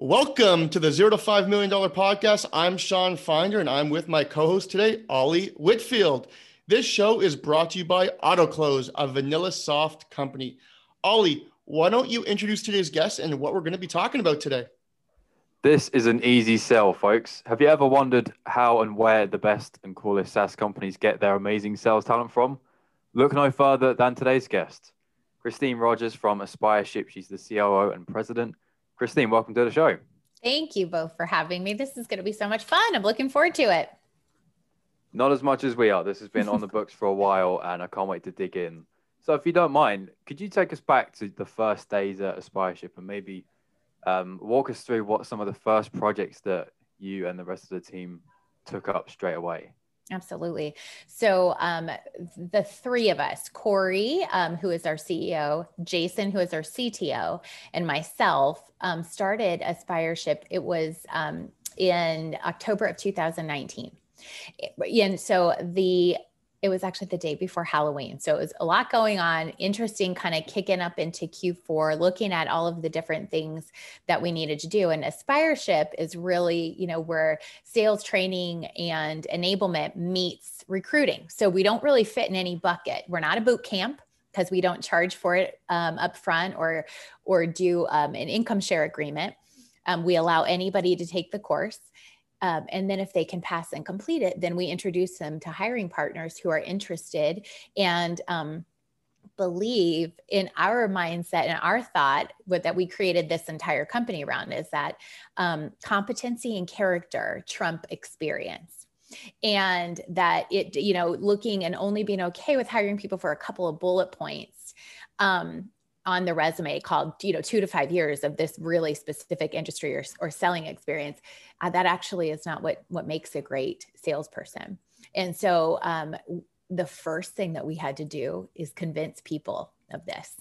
Welcome to the Zero to Five Million Dollar Podcast. I'm Shawn Finder, and I'm with my co-host today, Ollie Whitfield. This show is brought to you by Autoklose, a VanillaSoft company. Ollie, why don't you introduce today's guest and what we're going to be talking about today? This is an easy sell, folks. Have you ever wondered how and where the best and coolest SaaS companies get their amazing sales talent from? Look no further than today's guest, Christine Rogers from Aspireship. She's the COO and president Christine, welcome to the show. Thank you both for having me. This is going to be so much fun. I'm looking forward to it. Not as much as we are. This has been on the books for a while, and I can't wait to dig in. So, if you don't mind, could you take us back to the first days at Aspireship and maybe um, walk us through what some of the first projects that you and the rest of the team took up straight away? Absolutely. So um, the three of us, Corey, um, who is our CEO, Jason, who is our CTO, and myself, um, started Aspireship. It was um, in October of 2019. And so the it was actually the day before Halloween. So it was a lot going on, interesting, kind of kicking up into Q4, looking at all of the different things that we needed to do. And Aspireship is really, you know, where sales training and enablement meets recruiting. So we don't really fit in any bucket. We're not a boot camp because we don't charge for it um, up front or or do um, an income share agreement. Um, we allow anybody to take the course. Um, and then if they can pass and complete it, then we introduce them to hiring partners who are interested and um, believe in our mindset and our thought that we created this entire company around is that um, competency and character trump experience. And that it you know looking and only being okay with hiring people for a couple of bullet points um, on the resume called you know two to five years of this really specific industry or, or selling experience uh, that actually is not what what makes a great salesperson. And so um, the first thing that we had to do is convince people of this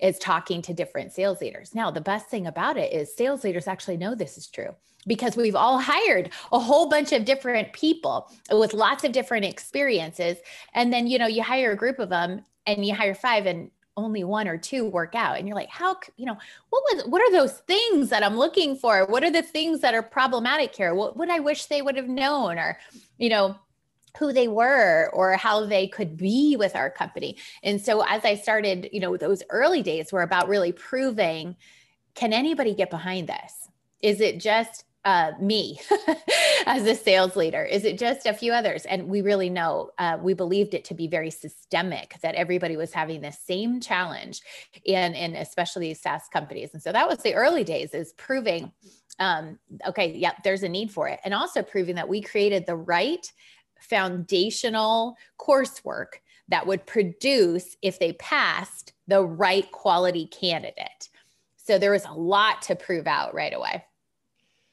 is talking to different sales leaders. Now the best thing about it is sales leaders actually know this is true because we've all hired a whole bunch of different people with lots of different experiences. And then you know you hire a group of them and you hire five and only one or two work out and you're like how you know what was what are those things that i'm looking for? What are the things that are problematic here? What would i wish they would have known? or you know who they were or how they could be with our company. And so as i started you know those early days were about really proving can anybody get behind this? Is it just uh, me as a sales leader? Is it just a few others? And we really know, uh, we believed it to be very systemic that everybody was having the same challenge in, in especially SaaS companies. And so that was the early days is proving, um, okay, yeah, there's a need for it. And also proving that we created the right foundational coursework that would produce, if they passed, the right quality candidate. So there was a lot to prove out right away.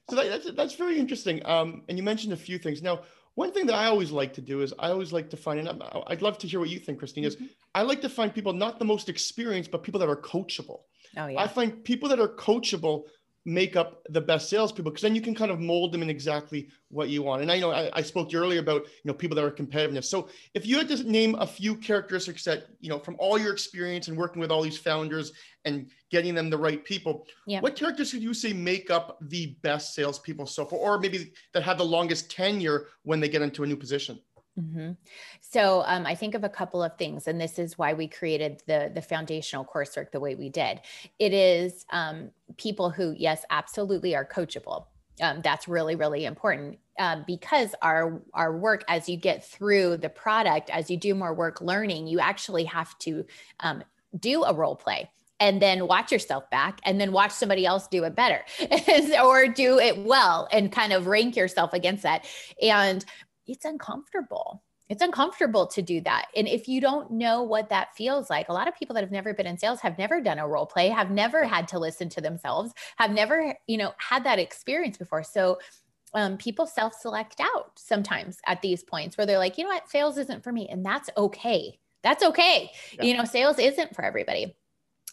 So that, that's that's very interesting. Um, and you mentioned a few things. Now, one thing that I always like to do is I always like to find, and I'd love to hear what you think, Christine. Is mm-hmm. I like to find people not the most experienced, but people that are coachable. Oh yeah. I find people that are coachable make up the best salespeople because then you can kind of mold them in exactly what you want. And I know I, I, spoke to you earlier about you know people that are competitiveness. So if you had to name a few characteristics that you know from all your experience and working with all these founders and getting them the right people, yeah. what characteristics would you say make up the best salespeople so far, or maybe that have the longest tenure when they get into a new position? Mm-hmm. So um, I think of a couple of things, and this is why we created the the foundational coursework the way we did. It is um, people who, yes, absolutely are coachable. Um, that's really really important um, because our our work as you get through the product, as you do more work learning, you actually have to um, do a role play and then watch yourself back and then watch somebody else do it better or do it well and kind of rank yourself against that and it's uncomfortable. It's uncomfortable to do that. And if you don't know what that feels like, a lot of people that have never been in sales have never done a role play, have never had to listen to themselves, have never, you know, had that experience before. So um, people self-select out sometimes at these points where they're like, you know what, sales isn't for me. And that's okay. That's okay. Yeah. You know, sales isn't for everybody.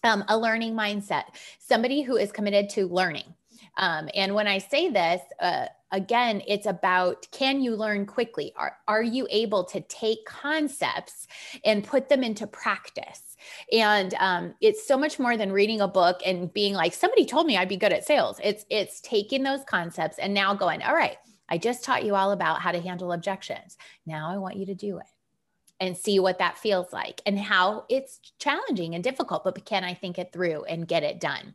Um, a learning mindset, somebody who is committed to learning. Um, and when I say this, uh, again, it's about can you learn quickly? Are, are you able to take concepts and put them into practice? And um, it's so much more than reading a book and being like, somebody told me I'd be good at sales. It's it's taking those concepts and now going, all right, I just taught you all about how to handle objections. Now I want you to do it and see what that feels like and how it's challenging and difficult, but can I think it through and get it done?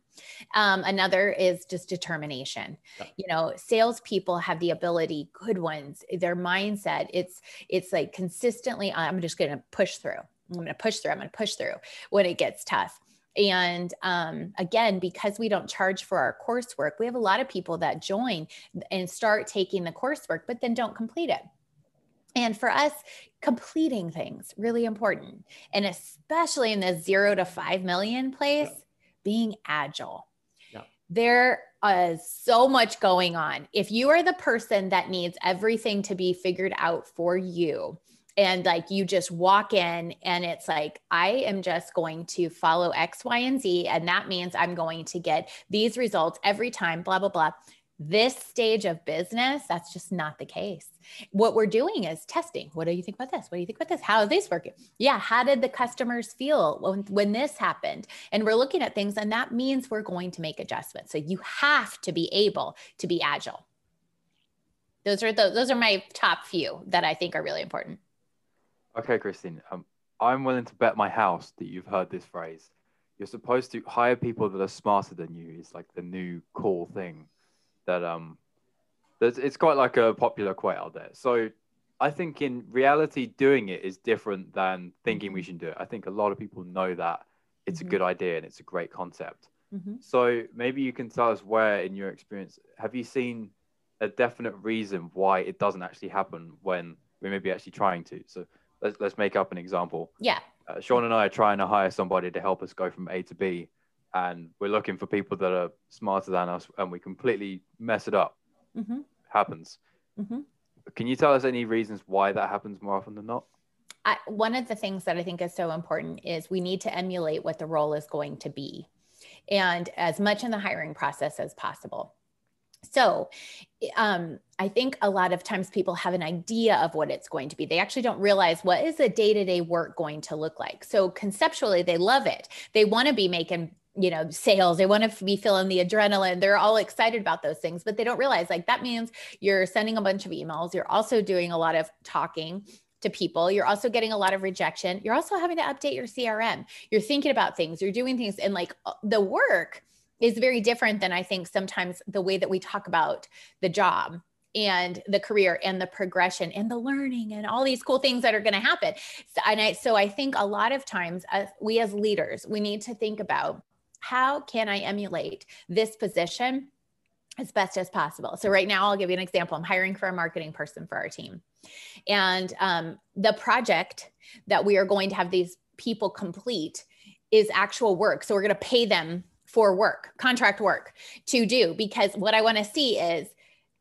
Um, another is just determination. Yeah. You know, salespeople have the ability, good ones, their mindset, it's it's like consistently, I'm just gonna push through. I'm gonna push through, I'm gonna push through when it gets tough. And um, again, because we don't charge for our coursework, we have a lot of people that join and start taking the coursework, but then don't complete it. And for us, completing things really important. And especially in the zero to five million place, yeah. being agile. Yeah. There is so much going on. If you are the person that needs everything to be figured out for you, and like you just walk in and it's like i am just going to follow x y and z and that means i'm going to get these results every time blah blah blah this stage of business, that's just not the case. What we're doing is testing. What do you think about this? What do you think about this? How is this working? Yeah. How did the customers feel when, when this happened? And we're looking at things, and that means we're going to make adjustments. So you have to be able to be agile. Those are the, those are my top few that I think are really important. Okay, Christine. Um, I'm willing to bet my house that you've heard this phrase. You're supposed to hire people that are smarter than you. It's like the new cool thing that um there's, it's quite like a popular quote out there. So I think in reality, doing it is different than thinking we should do it. I think a lot of people know that it's mm-hmm. a good idea and it's a great concept. Mm-hmm. So maybe you can tell us where, in your experience, have you seen a definite reason why it doesn't actually happen when we may be actually trying to? So let's, let's make up an example. Yeah. Uh, Shawn and I are trying to hire somebody to help us go from A to B and we're looking for people that are smarter than us and we completely mess it up mm-hmm. happens mm-hmm. can you tell us any reasons why that happens more often than not I, one of the things that i think is so important is we need to emulate what the role is going to be and as much in the hiring process as possible so, um, I think a lot of times people have an idea of what it's going to be. They actually don't realize what is the day to day work going to look like. So, conceptually, they love it. They want to be making you know sales they want to be feeling the adrenaline they're all excited about those things but they don't realize like that means you're sending a bunch of emails you're also doing a lot of talking to people you're also getting a lot of rejection you're also having to update your crm you're thinking about things you're doing things and like uh, the work is very different than i think sometimes the way that we talk about the job and the career and the progression and the learning and all these cool things that are going to happen. So, and I, so i think a lot of times uh, we as leaders we need to think about how can I emulate this position as best as possible? So, right now, I'll give you an example. I'm hiring for a marketing person for our team. And um, the project that we are going to have these people complete is actual work. So, we're going to pay them for work, contract work to do, because what I want to see is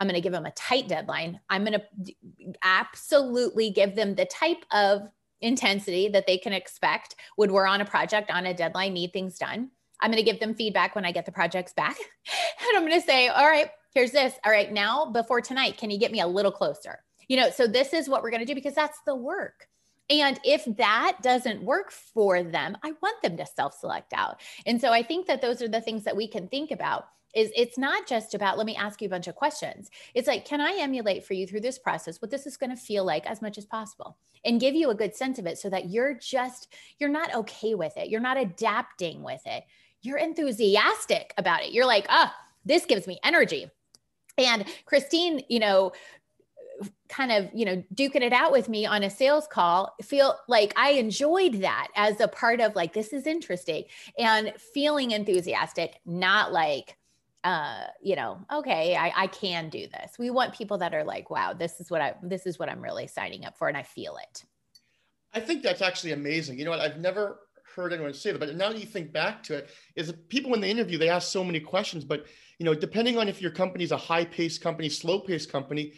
I'm going to give them a tight deadline. I'm going to absolutely give them the type of intensity that they can expect when we're on a project on a deadline, need things done. I'm going to give them feedback when I get the projects back. and I'm going to say, all right, here's this. All right, now before tonight, can you get me a little closer? You know, so this is what we're going to do because that's the work. And if that doesn't work for them, I want them to self select out. And so I think that those are the things that we can think about is it's not just about let me ask you a bunch of questions it's like can i emulate for you through this process what this is going to feel like as much as possible and give you a good sense of it so that you're just you're not okay with it you're not adapting with it you're enthusiastic about it. You're like, oh, this gives me energy. And Christine, you know, kind of, you know, duking it out with me on a sales call, feel like I enjoyed that as a part of like, this is interesting and feeling enthusiastic, not like, uh, you know, okay, I, I can do this. We want people that are like, wow, this is what I, this is what I'm really signing up for. And I feel it. I think that's actually amazing. You know what? I've never heard anyone say that, but now that you think back to it, is people when they interview, they ask so many questions, but you know, depending on if your company is a high-paced company, slow-paced company,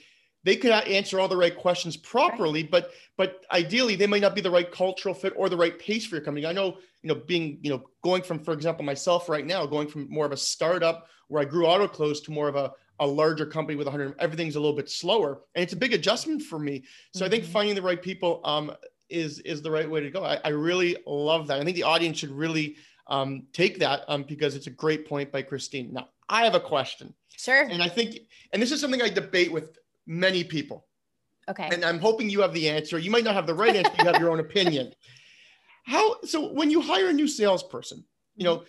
they could answer all the right questions properly, right. but but ideally they might not be the right cultural fit or the right pace for your company. I know, you know, being, you know, going from, for example, myself right now, going from more of a startup where I grew Autoklose to more of a, a larger company with 100, everything's a little bit slower. And it's a big adjustment for me. So mm-hmm. I think mm-hmm. finding the right people, um, is is the right way to go. I, I really love that. I think the audience should really um, take that um, because it's a great point by Christine. Now, I have a question. Sure. And I think, and this is something I debate with many people. Okay. And I'm hoping you have the answer. You might not have the right answer. You have your own opinion. How so? When you hire a new salesperson, you know,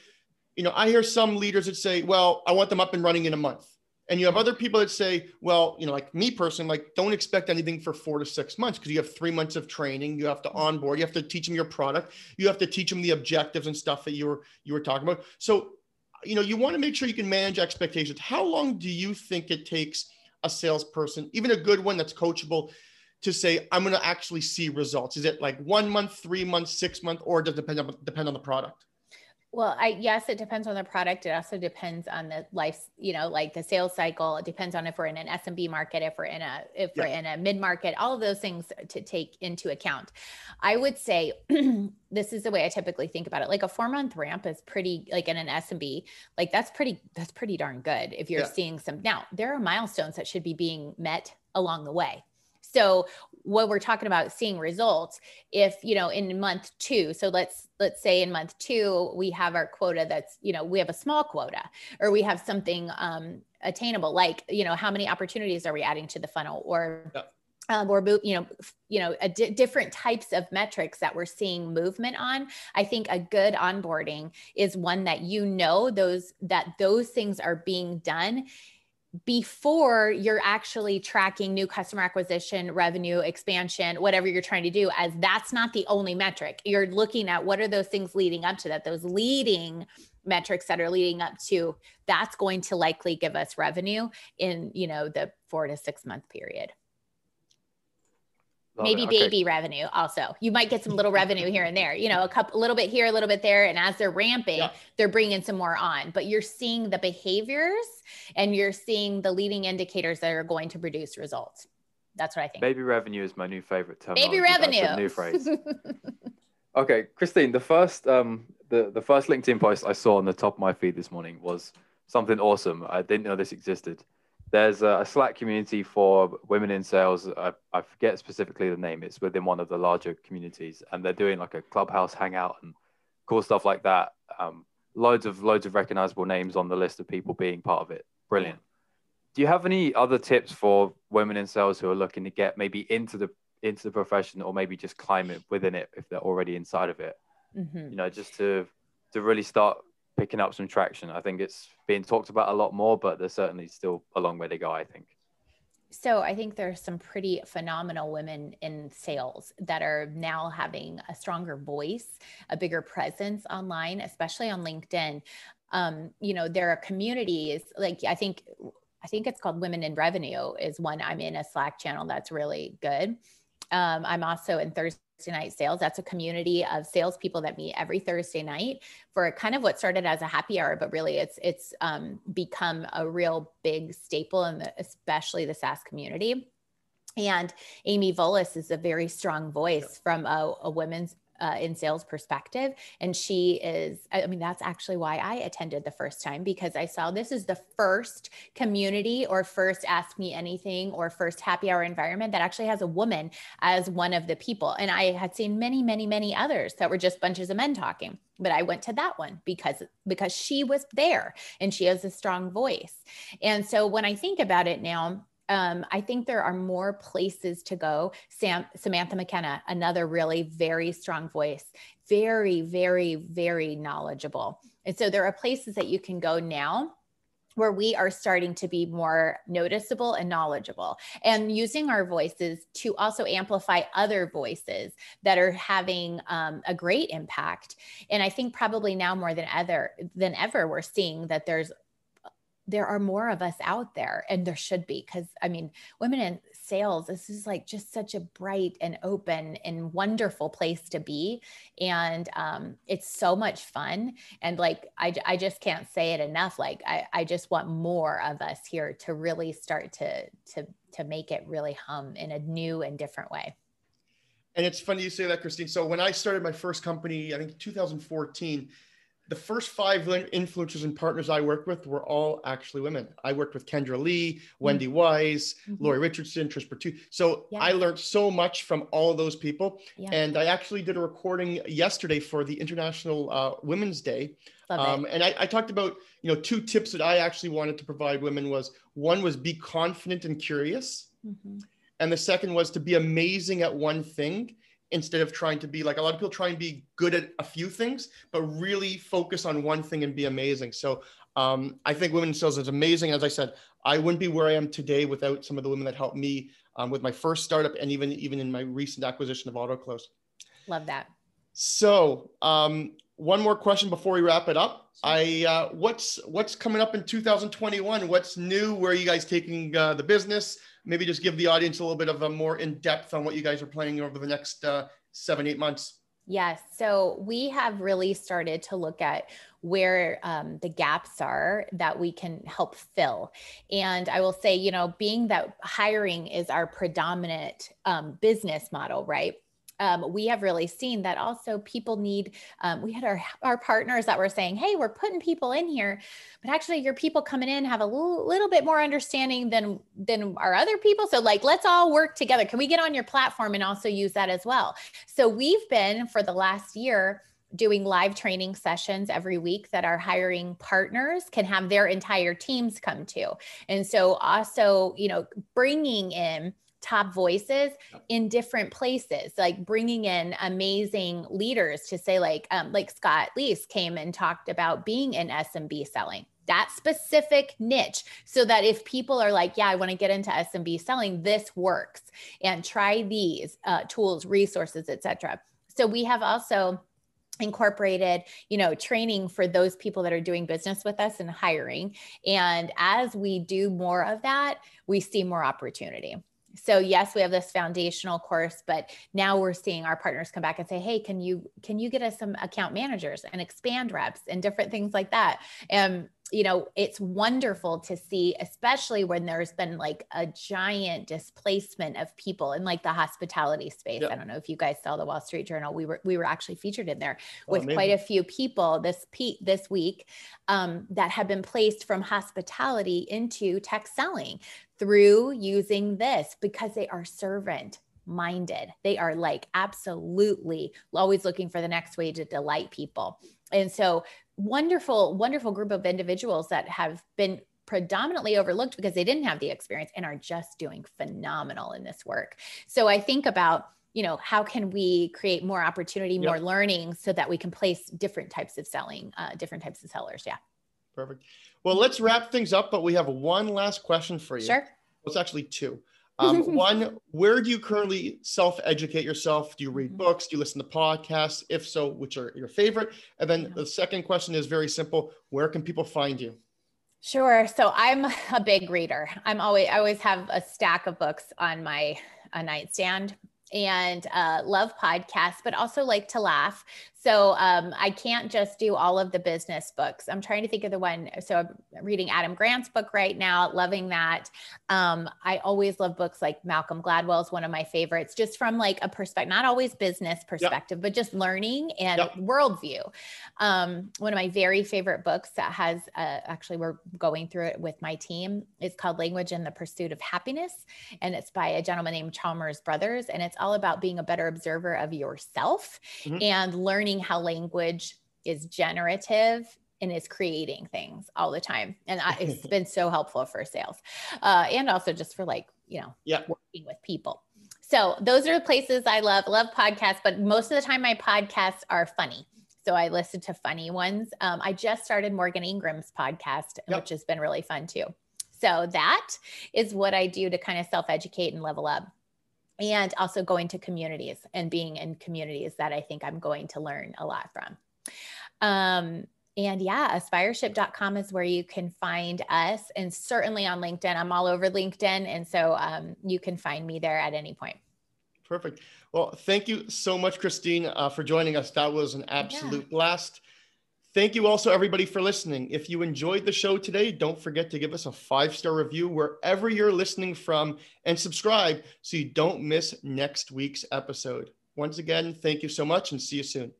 you know, I hear some leaders that say, "Well, I want them up and running in a month." And you have other people that say, well, you know, like me personally, like don't expect anything for four to six months because you have three months of training. You have to mm-hmm. onboard. You have to teach them your product. You have to teach them the objectives and stuff that you were you were talking about. So, you know, you want to make sure you can manage expectations. How long do you think it takes a salesperson, even a good one that's coachable, to say I'm going to actually see results? Is it like one month, three months, six months, or does it depend on depend on the product? Well, I yes, it depends on the product. It also depends on the life, you know, like the sales cycle. It depends on if we're in an SMB market, if we're in a if yeah. we're in a mid market, all of those things to take into account. I would say this is the way I typically think about it. Like a four month ramp is pretty like in an SMB, like that's pretty that's pretty darn good if you're yeah. seeing some. Now there are milestones that should be being met along the way. So what we're talking about seeing results, if you know in month two, so let's let's say in month two we have our quota that's you know we have a small quota or we have something um, attainable like you know how many opportunities are we adding to the funnel or yeah. um, or you know you know different types of metrics that we're seeing movement on i think a good onboarding is one that you know those that those things are being done before you're actually tracking new customer acquisition, revenue, expansion, whatever you're trying to do, as that's not the only metric. You're looking at what are those things leading up to that, those leading metrics that are leading up to that's going to likely give us revenue in you know the four to six month period maybe okay. baby revenue also. You might get some little revenue here and there you know a couple a little bit here a little bit there and as they're ramping yeah. they're bringing some more on. But you're seeing the behaviors and you're seeing the leading indicators that are going to produce results. That's what i think. Baby revenue is my new favorite term baby revenue new phrase. Okay christine the first um the the first linkedin post i saw on the top of my feed this morning was something awesome. I didn't know this existed there's a, Slack community for women in sales. I, I, forget specifically the name. It's within one of the larger communities, and they're doing like a clubhouse hangout and cool stuff like that. Um, loads of loads of recognizable names on the list of people being part of it. Brilliant. Do you have any other tips for women in sales who are looking to get maybe into the into the profession, or maybe just climb it within it if they're already inside of it? Mm-hmm. You know, just to to really start picking up some traction. I think it's being talked about a lot more, but there's certainly still a long way to go, I think. So I think there's some pretty phenomenal women in sales that are now having a stronger voice, a bigger presence online, especially on LinkedIn. Um, you know, there are communities like I think I think it's called Women in Revenue is one I'm in a Slack channel that's really good. Um, I'm also in Thursday night sales. That's a community of salespeople that meet every Thursday night for kind of what started as a happy hour, but really it's it's um, become a real big staple in the, especially the SaaS community. And Amy Volas is a very strong voice from a, a women's uh, in sales perspective. And she is, I mean, that's actually why I attended the first time because I saw this is the first community or first Ask Me Anything or first happy hour environment that actually has a woman as one of the people. And I had seen many, many, many others that were just bunches of men talking but I went to that one because because she was there and she has a strong voice. And so when I think about it now, um, I think there are more places to go. Sam, Samantha McKenna, another really very strong voice, very, very, very knowledgeable. And so there are places that you can go now where we are starting to be more noticeable and knowledgeable and using our voices to also amplify other voices that are having um, a great impact and i think probably now more than ever than ever we're seeing that there's there are more of us out there and there should be because i mean women in sales this is like just such a bright and open and wonderful place to be and um, it's so much fun and like I, I just can't say it enough like I, I just want more of us here to really start to to to make it really hum in a new and different way. And it's funny you say that christine. So when i started my first company i think 2014 the first five influencers and partners I worked with were all actually women. I worked with Kendra Lee, Wendy mm-hmm. Weiss, mm-hmm. Lori Richardson, Trish Bertuzzi. So yeah. I learned so much from all of those people. Yeah. And I actually did a recording yesterday for the International uh, Women's Day. Um, and I, I, talked about, you know, two tips that I actually wanted to provide women was one was be confident and curious. Mm-hmm. And the second was to be amazing at one thing instead of trying to be like a lot of people try and be good at a few things, but really focus on one thing and be amazing. So um, I think women in sales is amazing. As I said, I wouldn't be where I am today without some of the women that helped me um, with my first startup and even even in my recent acquisition of Autoklose. Love that. So um, one more question before we wrap it up. I uh, what's what's coming up in 2021? What's new? Where are you guys taking uh, the business? Maybe just give the audience a little bit of a more in depth on what you guys are planning over the next uh, seven, eight months. Yes. So we have really started to look at where um, the gaps are that we can help fill. And I will say, you know, being that hiring is our predominant um, business model, right? Um, we have really seen that also people need um, we had our our partners that were saying hey we're putting people in here but actually your people coming in have a little, little bit more understanding than than our other people. So like let's all work together. Can we get on your platform and also use that as well? So we've been for the last year doing live training sessions every week that our hiring partners can have their entire teams come to. And so also you know bringing in top voices in different places like bringing in amazing leaders to say like um, like scott leese came and talked about being in smb selling that specific niche so that if people are like yeah i want to get into smb selling this works and try these uh, tools resources etc so we have also incorporated you know training for those people that are doing business with us and hiring and as we do more of that we see more opportunity so yes we have this foundational course but now we're seeing our partners come back and say hey can you can you get us some account managers and expand reps and different things like that? And you know it's wonderful to see especially when there's been like a giant displacement of people in like the hospitality space yep. i don't know if you guys saw the wall street journal we were we were actually featured in there oh, with quite a few people this pe- this week um, that have been placed from hospitality into tech selling through using this because they are servant minded. They are like absolutely always looking for the next way to delight people. And so, wonderful, wonderful group of individuals that have been predominantly overlooked because they didn't have the experience and are just doing phenomenal in this work. So, I think about you know how can we create more opportunity yep. more learning so that we can place different types of selling uh, different types of sellers yeah perfect well, let's wrap things up, but we have one last question for you. Sure. Well, it's actually two. Um, one, where do you currently self educate yourself? Do you read mm-hmm. books? Do you listen to podcasts? If so, which are your favorite? And then yeah. the second question is very simple where can people find you? Sure. So I'm a big reader. I'm always, I always have a stack of books on my a nightstand and uh, love podcasts, but also like to laugh. So um, I can't just do all of the business books. I'm trying to think of the one. So I'm reading Adam Grant's book right now, loving that. Um, I always love books like Malcolm Gladwell is one of my favorites, just from like a perspective, not always business perspective, yep. but just learning and yep. worldview. Um, one of my very favorite books that has uh, actually we're going through it with my team is called Language in the Pursuit of Happiness, and it's by a gentleman named Chalmers Brothers, and it's all about being a better observer of yourself mm-hmm. and learning seeing how language is generative and is creating things all the time. And I, it's been so helpful for sales uh, and also just for like, you know, yeah. working with people. So those are the places I love, love podcasts, but most of the time my podcasts are funny. So I listen to funny ones. Um, I just started Morgan Ingram's podcast, yep. which has been really fun too. So that is what I do to kind of self educate and level up and also going to communities and being in communities that I think I'm going to learn a lot from. Um, and yeah, aspireship.com is where you can find us, and certainly on LinkedIn. I'm all over LinkedIn. And so um, you can find me there at any point. Perfect. Well, thank you so much, Christine, uh, for joining us. That was an absolute yeah. blast. Thank you also, everybody, for listening. If you enjoyed the show today, don't forget to give us a five star review wherever you're listening from and subscribe so you don't miss next week's episode. Once again, thank you so much and see you soon.